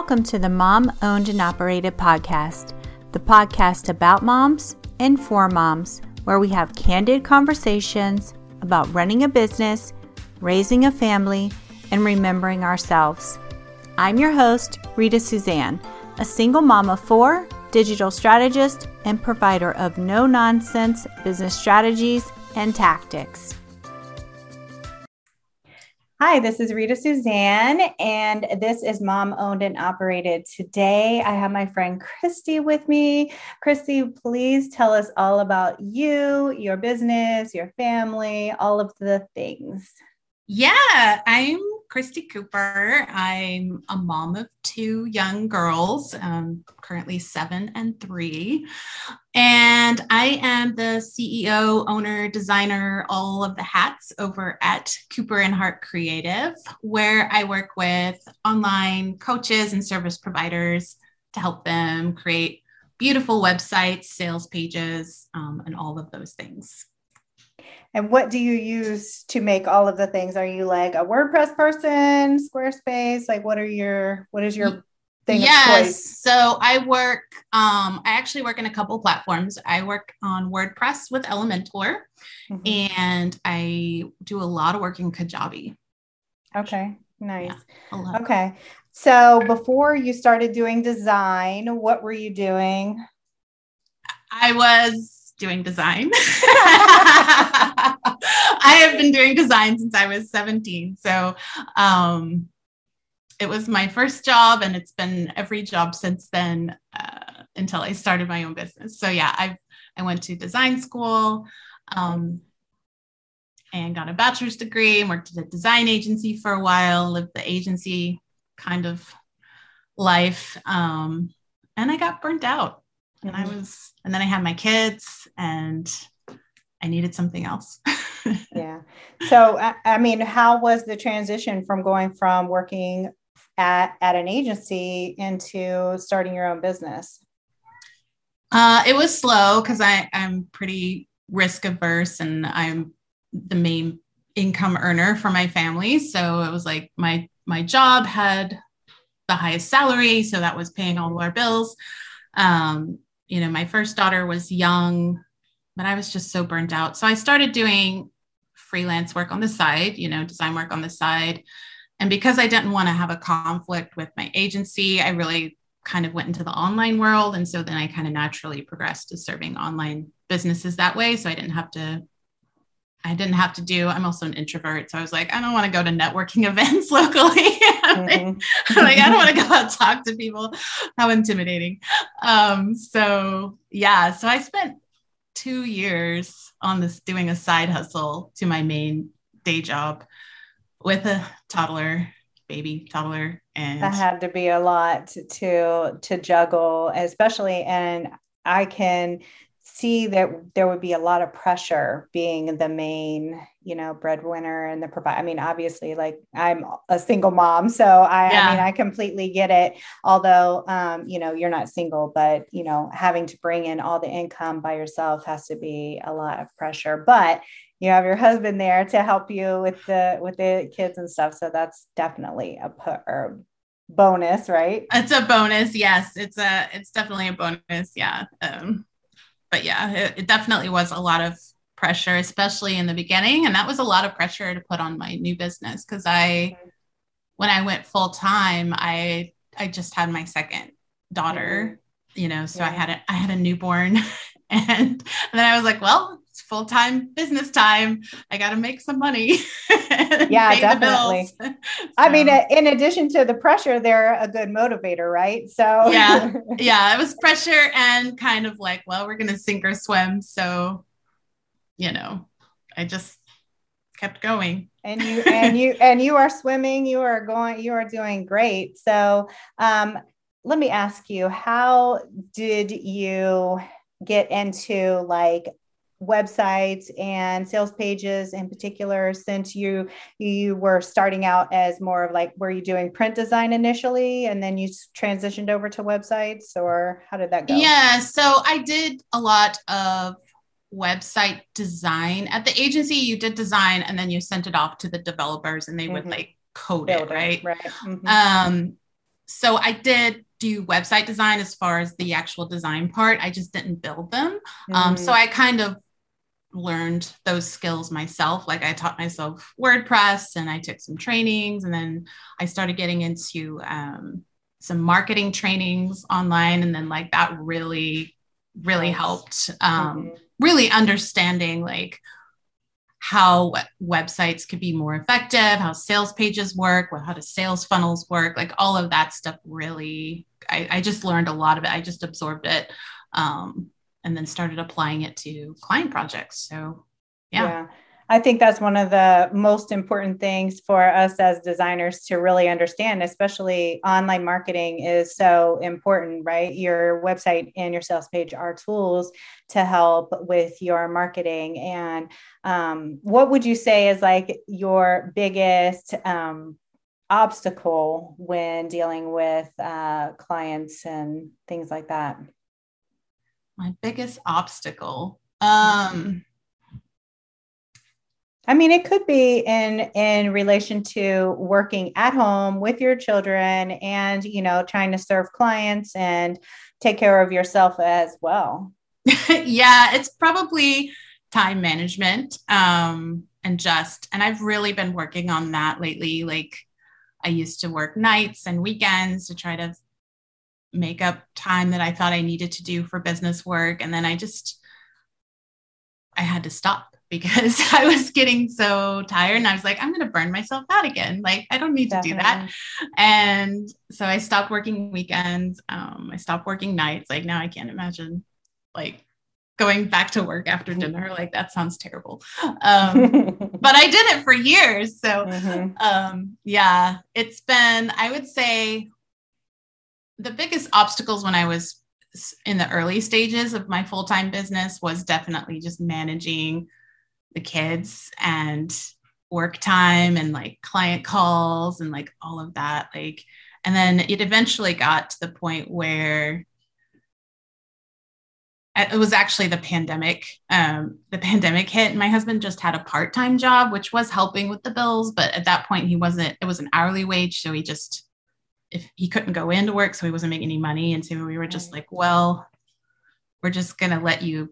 Welcome to the Mom Owned and Operated Podcast, the podcast about moms and for moms, where we have candid conversations about running a business, raising a family, and remembering ourselves. I'm your host, Rita Suzanne, a single mom of four, digital strategist, and provider of no nonsense business strategies and tactics. Hi, this is Rita Suzanne, and this is Mom Owned and Operated. Today, I have my friend Christy with me. Christy, please tell us all about you, your business, your family, all of the things. Yeah, I'm Christy Cooper. I'm a mom of two young girls, um, currently seven and three. And I am the CEO, owner, designer, all of the hats over at Cooper and Hart Creative, where I work with online coaches and service providers to help them create beautiful websites, sales pages, um, and all of those things. And what do you use to make all of the things? Are you like a WordPress person, Squarespace? Like what are your what is your thing yes. So I work um I actually work in a couple platforms. I work on WordPress with Elementor mm-hmm. and I do a lot of work in Kajabi. Okay. Nice. Yeah, okay. So before you started doing design, what were you doing? I was doing design. I have been doing design since I was 17. So um, it was my first job, and it's been every job since then uh, until I started my own business. So yeah, I I went to design school. Um, and got a bachelor's degree and worked at a design agency for a while, lived the agency kind of life. Um, and I got burnt out and I mm-hmm. was, and then I had my kids and I needed something else. yeah. So, I, I, mean, how was the transition from going from working at, at an agency into starting your own business? Uh, it was slow because I'm pretty risk averse and I'm the main income earner for my family. So it was like my my job had the highest salary, so that was paying all of our bills. Um, you know, my first daughter was young, but I was just so burnt out. So I started doing freelance work on the side, you know, design work on the side. And because I didn't want to have a conflict with my agency, I really kind of went into the online world. And so then I kind of naturally progressed to serving online businesses that way. So I didn't have to I didn't have to do. I'm also an introvert, so I was like, I don't want to go to networking events locally. mm-hmm. like, I don't want to go out and talk to people. How intimidating. Um, so yeah, so I spent two years on this doing a side hustle to my main day job with a toddler, baby toddler, and that had to be a lot to to juggle, especially and I can see that there would be a lot of pressure being the main you know breadwinner and the provide i mean obviously like i'm a single mom so I, yeah. I mean i completely get it. Although um, you know you're not single but you know having to bring in all the income by yourself has to be a lot of pressure. But you have your husband there to help you with the with the kids and stuff so that's definitely a put or bonus right? It's a bonus yes. It's a it's definitely a bonus yeah. Um but yeah, it, it definitely was a lot of pressure, especially in the beginning. And that was a lot of pressure to put on my new business because I, when I went full time, I I just had my second daughter, mm-hmm. you know, so yeah. I had a I had a newborn, and, and then I was like, well, it's full time business time. I got to make some money. yeah, definitely. so. I mean, in addition to the pressure, they're a good motivator, right? So yeah, yeah, it was pressure and kind of like, well, we're gonna sink or swim. So, you know, I just kept going. And you and you and you are swimming. You are going. You are doing great. So, um, let me ask you, how did you get into like websites and sales pages in particular since you you were starting out as more of like were you doing print design initially and then you transitioned over to websites or how did that go yeah so i did a lot of website design at the agency you did design and then you sent it off to the developers and they mm-hmm. would like code Build it right right mm-hmm. um so I did do website design as far as the actual design part. I just didn't build them. Mm. Um, so mm. I kind of learned those skills myself. Like I taught myself WordPress and I took some trainings and then I started getting into um, some marketing trainings online. And then like that really, really helped um, mm-hmm. really understanding like how websites could be more effective, how sales pages work, how do sales funnels work, like all of that stuff really, I, I just learned a lot of it. I just absorbed it um, and then started applying it to client projects. So, yeah. yeah. I think that's one of the most important things for us as designers to really understand, especially online marketing is so important, right? Your website and your sales page are tools to help with your marketing. And um, what would you say is like your biggest um, obstacle when dealing with uh, clients and things like that? My biggest obstacle. Um, I mean, it could be in in relation to working at home with your children and you know trying to serve clients and take care of yourself as well. yeah, it's probably time management um, and just and I've really been working on that lately. Like I used to work nights and weekends to try to make up time that I thought I needed to do for business work, and then I just I had to stop because I was getting so tired and I was like, I'm going to burn myself out again. Like, I don't need Definitely. to do that. And so I stopped working weekends. Um, I stopped working nights. Like, now I can't imagine like going back to work after dinner. Like, that sounds terrible. Um, but I did it for years. So, mm-hmm. um, yeah, it's been, I would say, the biggest obstacles when I was in the early stages of my full time business was definitely just managing the kids and work time and like client calls and like all of that like and then it eventually got to the point where it was actually the pandemic um, the pandemic hit. And my husband just had a part-time job which was helping with the bills but at that point he wasn't it was an hourly wage so he just if he couldn't go into work so he wasn't making any money and so we were just like well we're just going to let you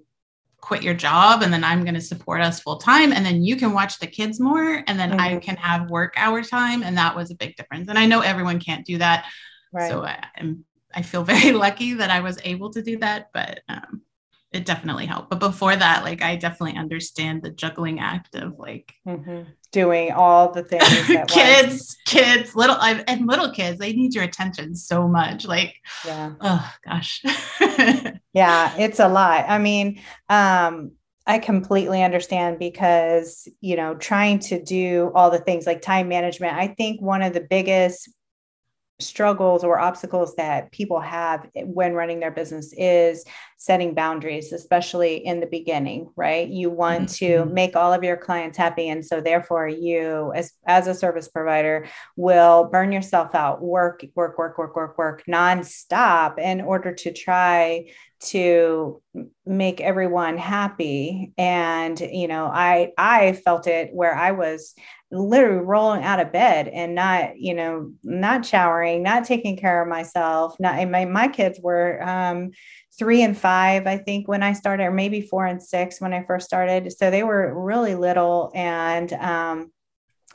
quit your job and then I'm going to support us full time and then you can watch the kids more and then mm-hmm. I can have work hour time and that was a big difference. And I know everyone can't do that. Right. So I, am I feel very lucky that I was able to do that, but um, it definitely helped. But before that, like I definitely understand the juggling act of like mm-hmm. doing all the things. kids, once. kids, little and little kids, they need your attention so much. Like, yeah, oh gosh, yeah, it's a lot. I mean, um, I completely understand because, you know, trying to do all the things like time management, I think one of the biggest struggles or obstacles that people have when running their business is setting boundaries especially in the beginning right you want mm-hmm. to make all of your clients happy and so therefore you as, as a service provider will burn yourself out work work work work work work nonstop in order to try to make everyone happy. And you know i i felt it where i was literally rolling out of bed and not you know not showering not taking care of myself not my, my kids were um, three and five i think when i started or maybe four and six when i first started. So they were really little and um,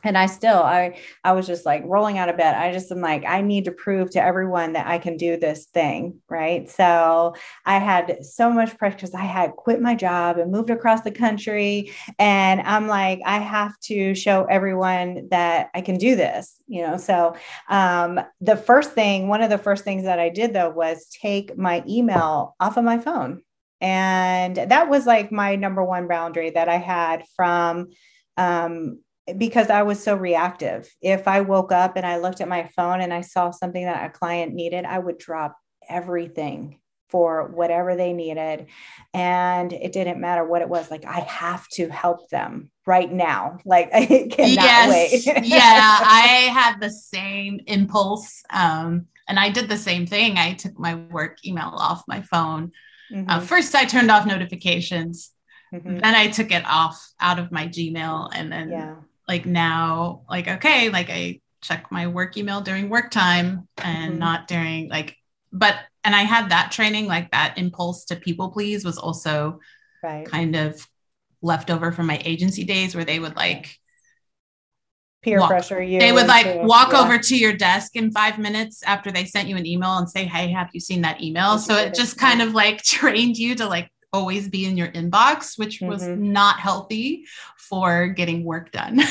and i still i i was just like rolling out of bed. I just am like i need to prove to everyone that i can do this thing right? So i had so much pressure because i had quit my job and moved across the country. And i'm like i have to show everyone that i can do this you know? So um, the first thing one of the first things that i did though was take my email off of my phone. And that was like my number one boundary that i had from um, because I was so reactive. If I woke up and I looked at my phone and I saw something that a client needed, I would drop everything for whatever they needed. And it didn't matter what it was. Like, I have to help them right now. Like, I cannot yes. wait. yeah, I had the same impulse. Um, and I did the same thing. I took my work email off my phone. Mm-hmm. Uh, first, I turned off notifications. Mm-hmm. Then I took it off out of my Gmail and then yeah like now like okay like i check my work email during work time and Mhm. not during like but and I had that training like that impulse to people please was also Right. kind of left over from my agency days where they would like Peer walk- pressure you. they would like into- walk yeah. over to your desk in five minutes after they sent you an email and say hey have you seen that email so it? just kind of like trained you to like always be in your inbox which was Mhm. not healthy for getting work done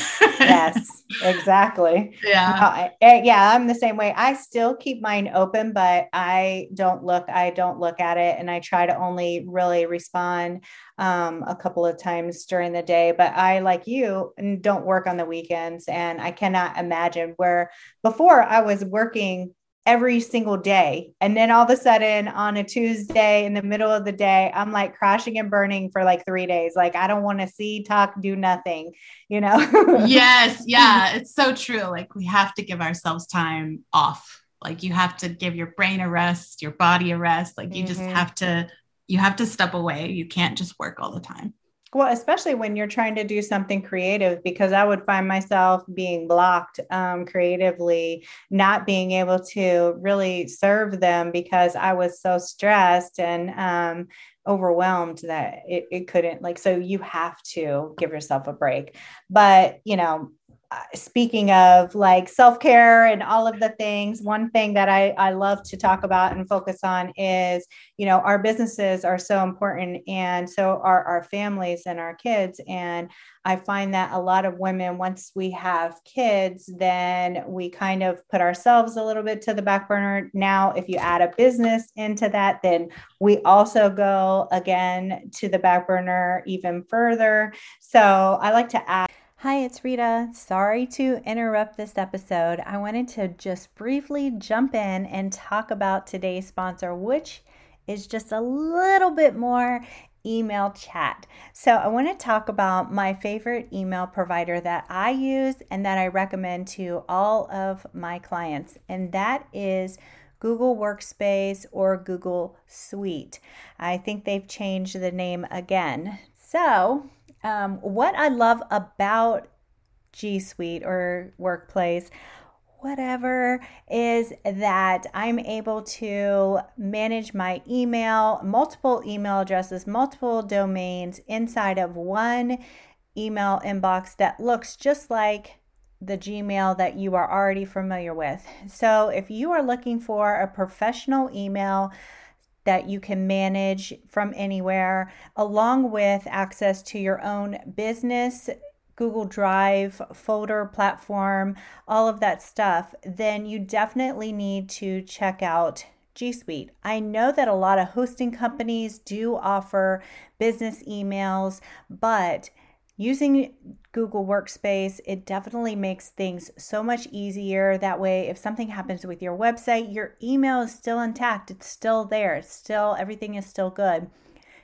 yes, exactly. yeah No, I- eh, yeah, I'm the same way. I still keep mine open, but I don't look. I don't look at it, and I try to only really respond um, a couple of times during the day. But I, like you, don't work on the weekends, and I cannot imagine where before I was working every single day. And then all of a sudden on a tuesday in the middle of the day i'm like crashing and burning for like three days. Like i don't want to see talk do nothing you know? Yes yeah it's so true. Like we have to give ourselves time off. Like you have to give your brain a rest your body a rest. Like you just Mhm. have to you have to step away. You can't just work all the time Well, especially when you're trying to do something creative, because I would find myself being blocked um, creatively, not being able to really serve them because I was so stressed and um, overwhelmed that it, it couldn't, like, so you have to give yourself a break. But, you know, Uh, speaking of like self-care and all of the things one thing that I, I love to talk about and focus on is you know our businesses are so important and so are our families and our kids. And i find that a lot of women once we have kids then we kind of put ourselves a little bit to the back burner. Now if you add a business into that then we also go again to the back burner even further. So i like to add Hi, it's Rita. Sorry to interrupt this episode. I wanted to just briefly jump in and talk about today's sponsor, which is just a little bit more email chat. So, I want to talk about my favorite email provider that I use and that I recommend to all of my clients, and that is Google Workspace or Google Suite. I think they've changed the name again. So, um, what I love about G Suite or Workplace, whatever, is that I'm able to manage my email, multiple email addresses, multiple domains inside of one email inbox that looks just like the Gmail that you are already familiar with. So, if you are looking for a professional email, that you can manage from anywhere, along with access to your own business, Google Drive, folder platform, all of that stuff, then you definitely need to check out G Suite. I know that a lot of hosting companies do offer business emails, but using Google Workspace, it definitely makes things so much easier. That way, if something happens with your website, your email is still intact. It's still there. It's still everything is still good.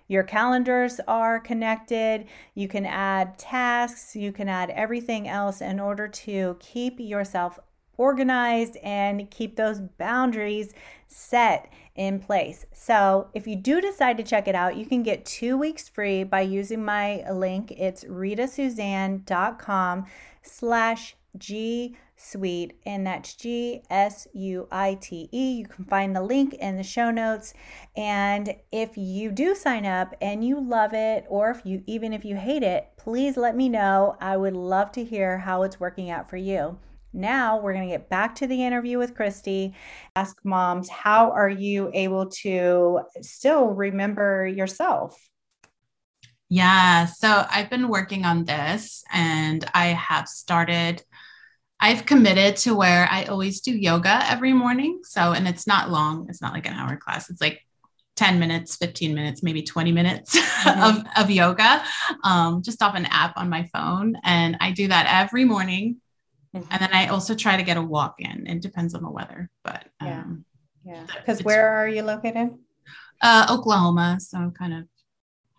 Your calendars are connected. You can add tasks, you can add everything else in order to keep yourself organized and keep those boundaries set in place. So, if you do decide to check it out, you can get two weeks free by using my link. It's ritasuzanne.com slash G Suite, and that's G S U I T E. You can find the link in the show notes. And if you do sign up and you love it, or if you even if you hate it, please let me know. I would love to hear how it's working out for you. Now we're going to get back to the interview with Christy. Ask moms, how are you able to still remember yourself? Yeah. So I've been working on this and I have started, I've committed to where I always do yoga every morning. So, and it's not long, it's not like an hour class, it's like 10 minutes, 15 minutes, maybe 20 minutes Mhm. of, of yoga, um, just off an app on my phone. And I do that every morning. Mhm. And then I also try to get a walk in. It depends on the weather, but Yeah. um, Yeah. Because where are you located? uh, Oklahoma. So kind of,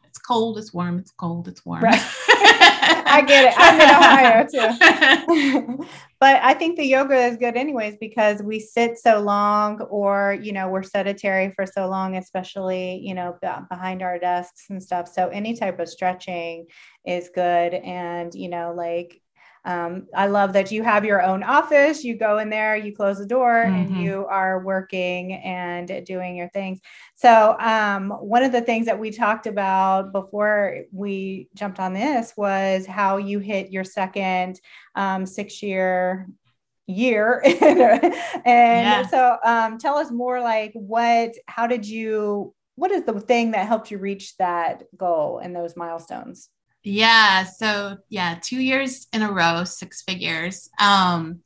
it's cold, it's warm, it's cold, it's warm. Right. I get it. I'm in Ohio too. but I think the yoga is good anyways because we sit so long or you know we're sedentary for so long especially you know behind our desks and stuff so any type of stretching is good and you know like um, I love that you have your own office. You go in there, you close the door, mm-hmm. and you are working and doing your things. So, um, one of the things that we talked about before we jumped on this was how you hit your second um, six year year and yeah. so um, tell us more like what how did you what is the thing that helped you reach that goal and those milestones yeah. So yeah, two years in a row, six figures. Um,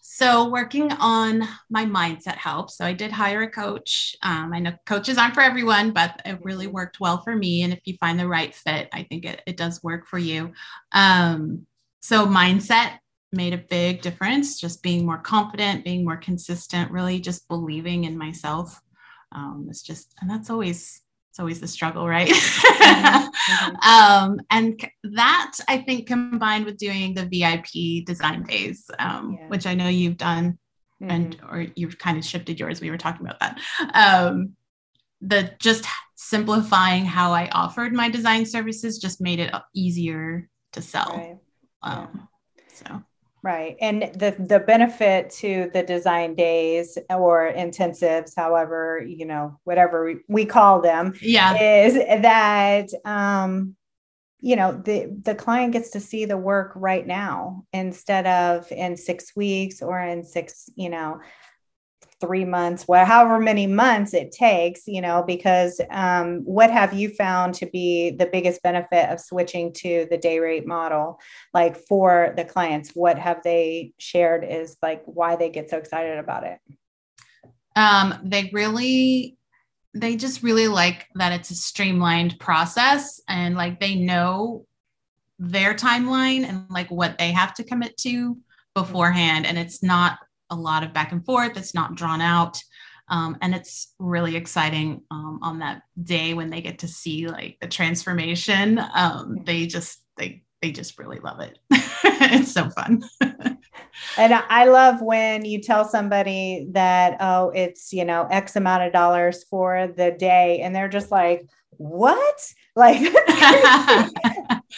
so working on my mindset helps. So I did hire a coach. Um, I know coaches aren't for everyone, but it really worked well for me. And if you find the right fit, I think it, it does work for you. Um, so mindset made a big difference. Just being more confident, being more consistent, really just believing in myself. Um, it's just, and that's always it's always the struggle, right? mm-hmm. um, and that I think combined with doing the VIP design days, um, yeah. which I know you've done, mm-hmm. and or you've kind of shifted yours. We were talking about that. Um, the just simplifying how I offered my design services just made it easier to sell. Right. Um, so Right. And the the benefit to the design days or intensives, however, you know, whatever we, we call them, yeah. is that um you know the the client gets to see the work right now instead of in 6 weeks or in 6, you know, three months, well, however many months it takes, you know, because um, what have you found to be the biggest benefit of switching to the day rate model? Like for the clients, what have they shared is like why they get so excited about it? Um, they really, they just really like that it's a streamlined process and like they know their timeline and like what they have to commit to beforehand. And it's not a lot of back and forth. It's not drawn out. Um, and it's really exciting um, on that day when they get to see like the transformation. Um, they just they they just really love it. it's so fun. and I love when you tell somebody that oh it's you know X amount of dollars for the day, and they're just like what like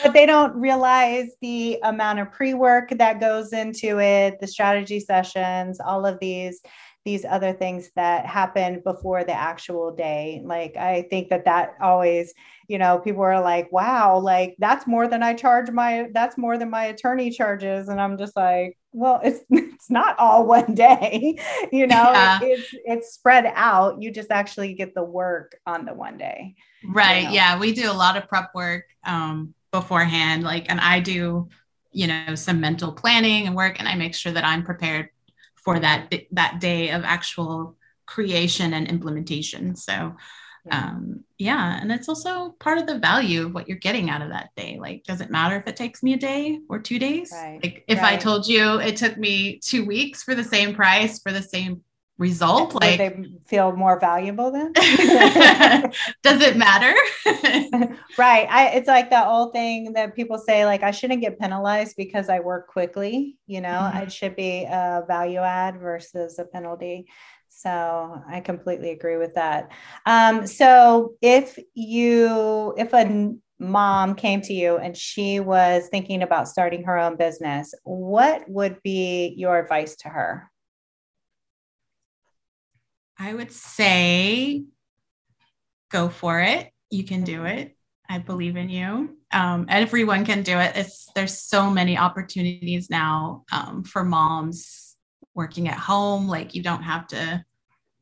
but they don't realize the amount of pre-work that goes into it the strategy sessions all of these these other things that happen before the actual day. Like i think that that always you know people are like wow like that's more than i charge my that's more than my attorney charges. And i'm just like well it's it's not all one day. You know yeah. it's it's spread out. You just actually get the work on the one day right. you know? yeah we do a lot of prep work um beforehand like and i do you know some mental planning and work and i make sure that i'm prepared for that that day of actual creation and implementation so um yeah and it's also part of the value of what you're getting out of that day like does it matter if it takes me a day or two days right. like if right. i told you it took me two weeks for the same price for the same result Would like they feel more valuable then? Does it matter? Right. I, it's like the old thing that people say like i shouldn't get penalized because i work quickly you know? Mm-hmm. it should be a value add versus a penalty. So i completely agree with that. Um, so if you if a mom came to you and she was thinking about starting her own business what would be your advice to her I would say go for it. You can do mm-hmm. it. I believe in you. Um, everyone can do it. It's there's so many opportunities now um, for moms working at home. Like you don't have to,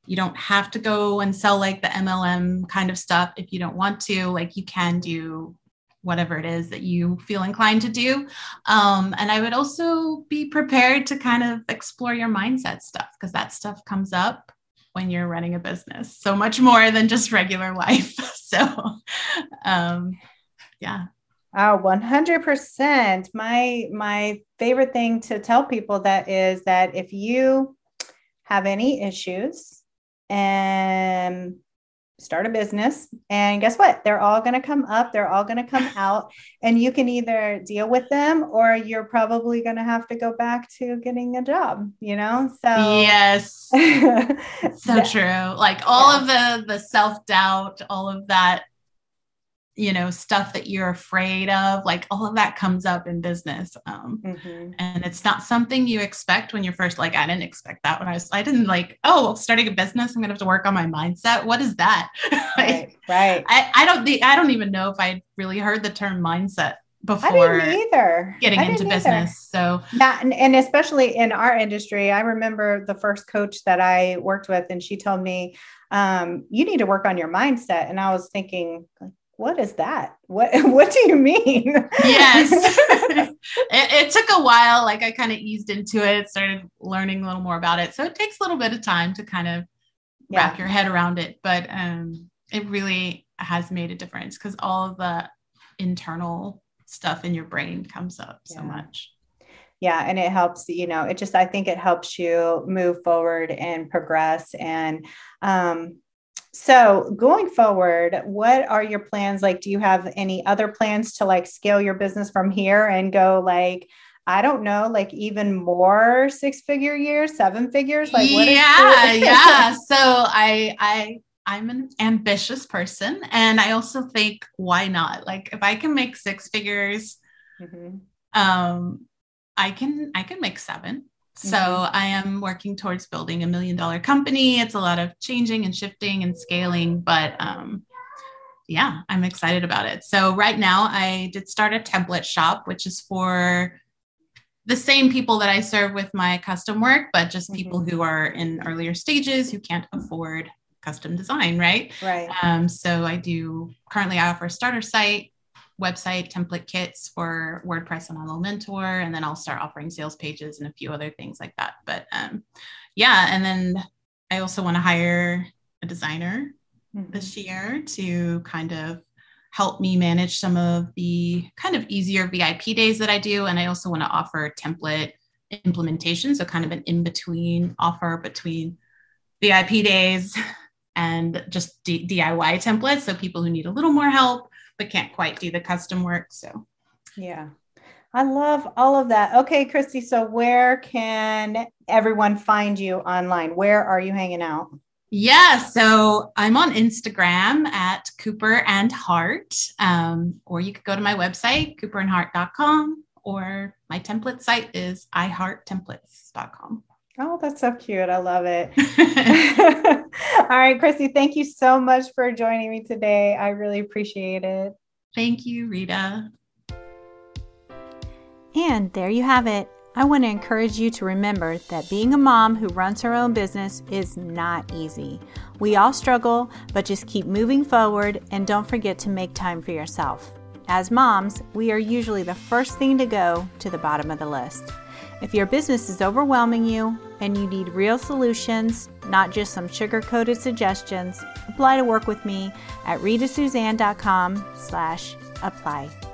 you don't have to go and sell like the MLM kind of stuff if you don't want to. Like you can do whatever it is that you feel inclined to do. Um, and I would also be prepared to kind of explore your mindset stuff because that stuff comes up when you're running a business. So much more than just regular life. So um yeah. Oh, 100%. My my favorite thing to tell people that is that if you have any issues and start a business and guess what? They're all going to come up they're all going to come out and you can either deal with them or you're probably going to have to go back to getting a job you know? So yes. So true. Like all yeah. of the the self-doubt all of that you know stuff that you're afraid of like all of that comes up in business um, mm-hmm. and it's not something you expect when you're first like i didn't expect that when i was i didn't like oh starting a business i'm gonna have to work on my mindset. What is that? Like, right right. I, I don't think i don't even know if i really heard the term mindset before I didn't either. getting into business so yeah and, and especially in our industry i remember the first coach that i worked with and she told me um, you need to work on your mindset and i was thinking what is that? What what do you mean? yes. it, it, took a while. Like I kind of eased into it, started learning a little more about it. So it takes a little bit of time to kind of yeah. wrap your head around it. But um, it really has made a difference because all of the internal stuff in your brain comes up so much yeah and it helps you know it just i think it helps you move forward and progress and um, so going forward, what are your plans? Like, do you have any other plans to like scale your business from here and go like, I don't know, like even more six figure years, seven figures? Like what yeah, yeah. So I I I'm an ambitious person and I also think why not? Like if I can make six figures, mm-hmm. um, I can I can make seven. So mm-hmm. I am working towards building a million dollar company. It's a lot of changing and shifting and scaling, but um, yeah, I'm excited about it. So right now I did start a template shop, which is for the same people that I serve with my custom work, but just mm-hmm. people who are in earlier stages who can't afford custom design, right? Right. Um, so I do currently I offer a starter site website template kits for WordPress and Elementor, and then I'll start offering sales pages and a few other things like that. But um, yeah, and then I also want to hire a designer mm-hmm. this year to kind of help me manage some of the kind of easier VIP days that I do. And I also want to offer template implementation, so kind of an in between offer between VIP days and just D- DIY templates. So people who need a little more help but can't quite do the custom work. So, yeah. I love all of that. Okay, Christy. So, where can everyone find you online? Where are you hanging out? Yeah, so I'm on Instagram at Cooper and Hart, um, or you could go to my website, cooperandhart.com, or my template site is ihearttemplates.com. Oh, that's so cute. I love it. All right, Christy, thank you so much for joining me today. I really appreciate it. Thank you, Rita. And there you have it. I want to encourage you to remember that being a mom who runs her own business is not easy. We all struggle, but just keep moving forward and don't forget to make time for yourself. As moms, we are usually the first thing to go to the bottom of the list. If your business is overwhelming you and you need real solutions, not just some sugar-coated suggestions, apply to work with me at ritasuzanne.com slash apply.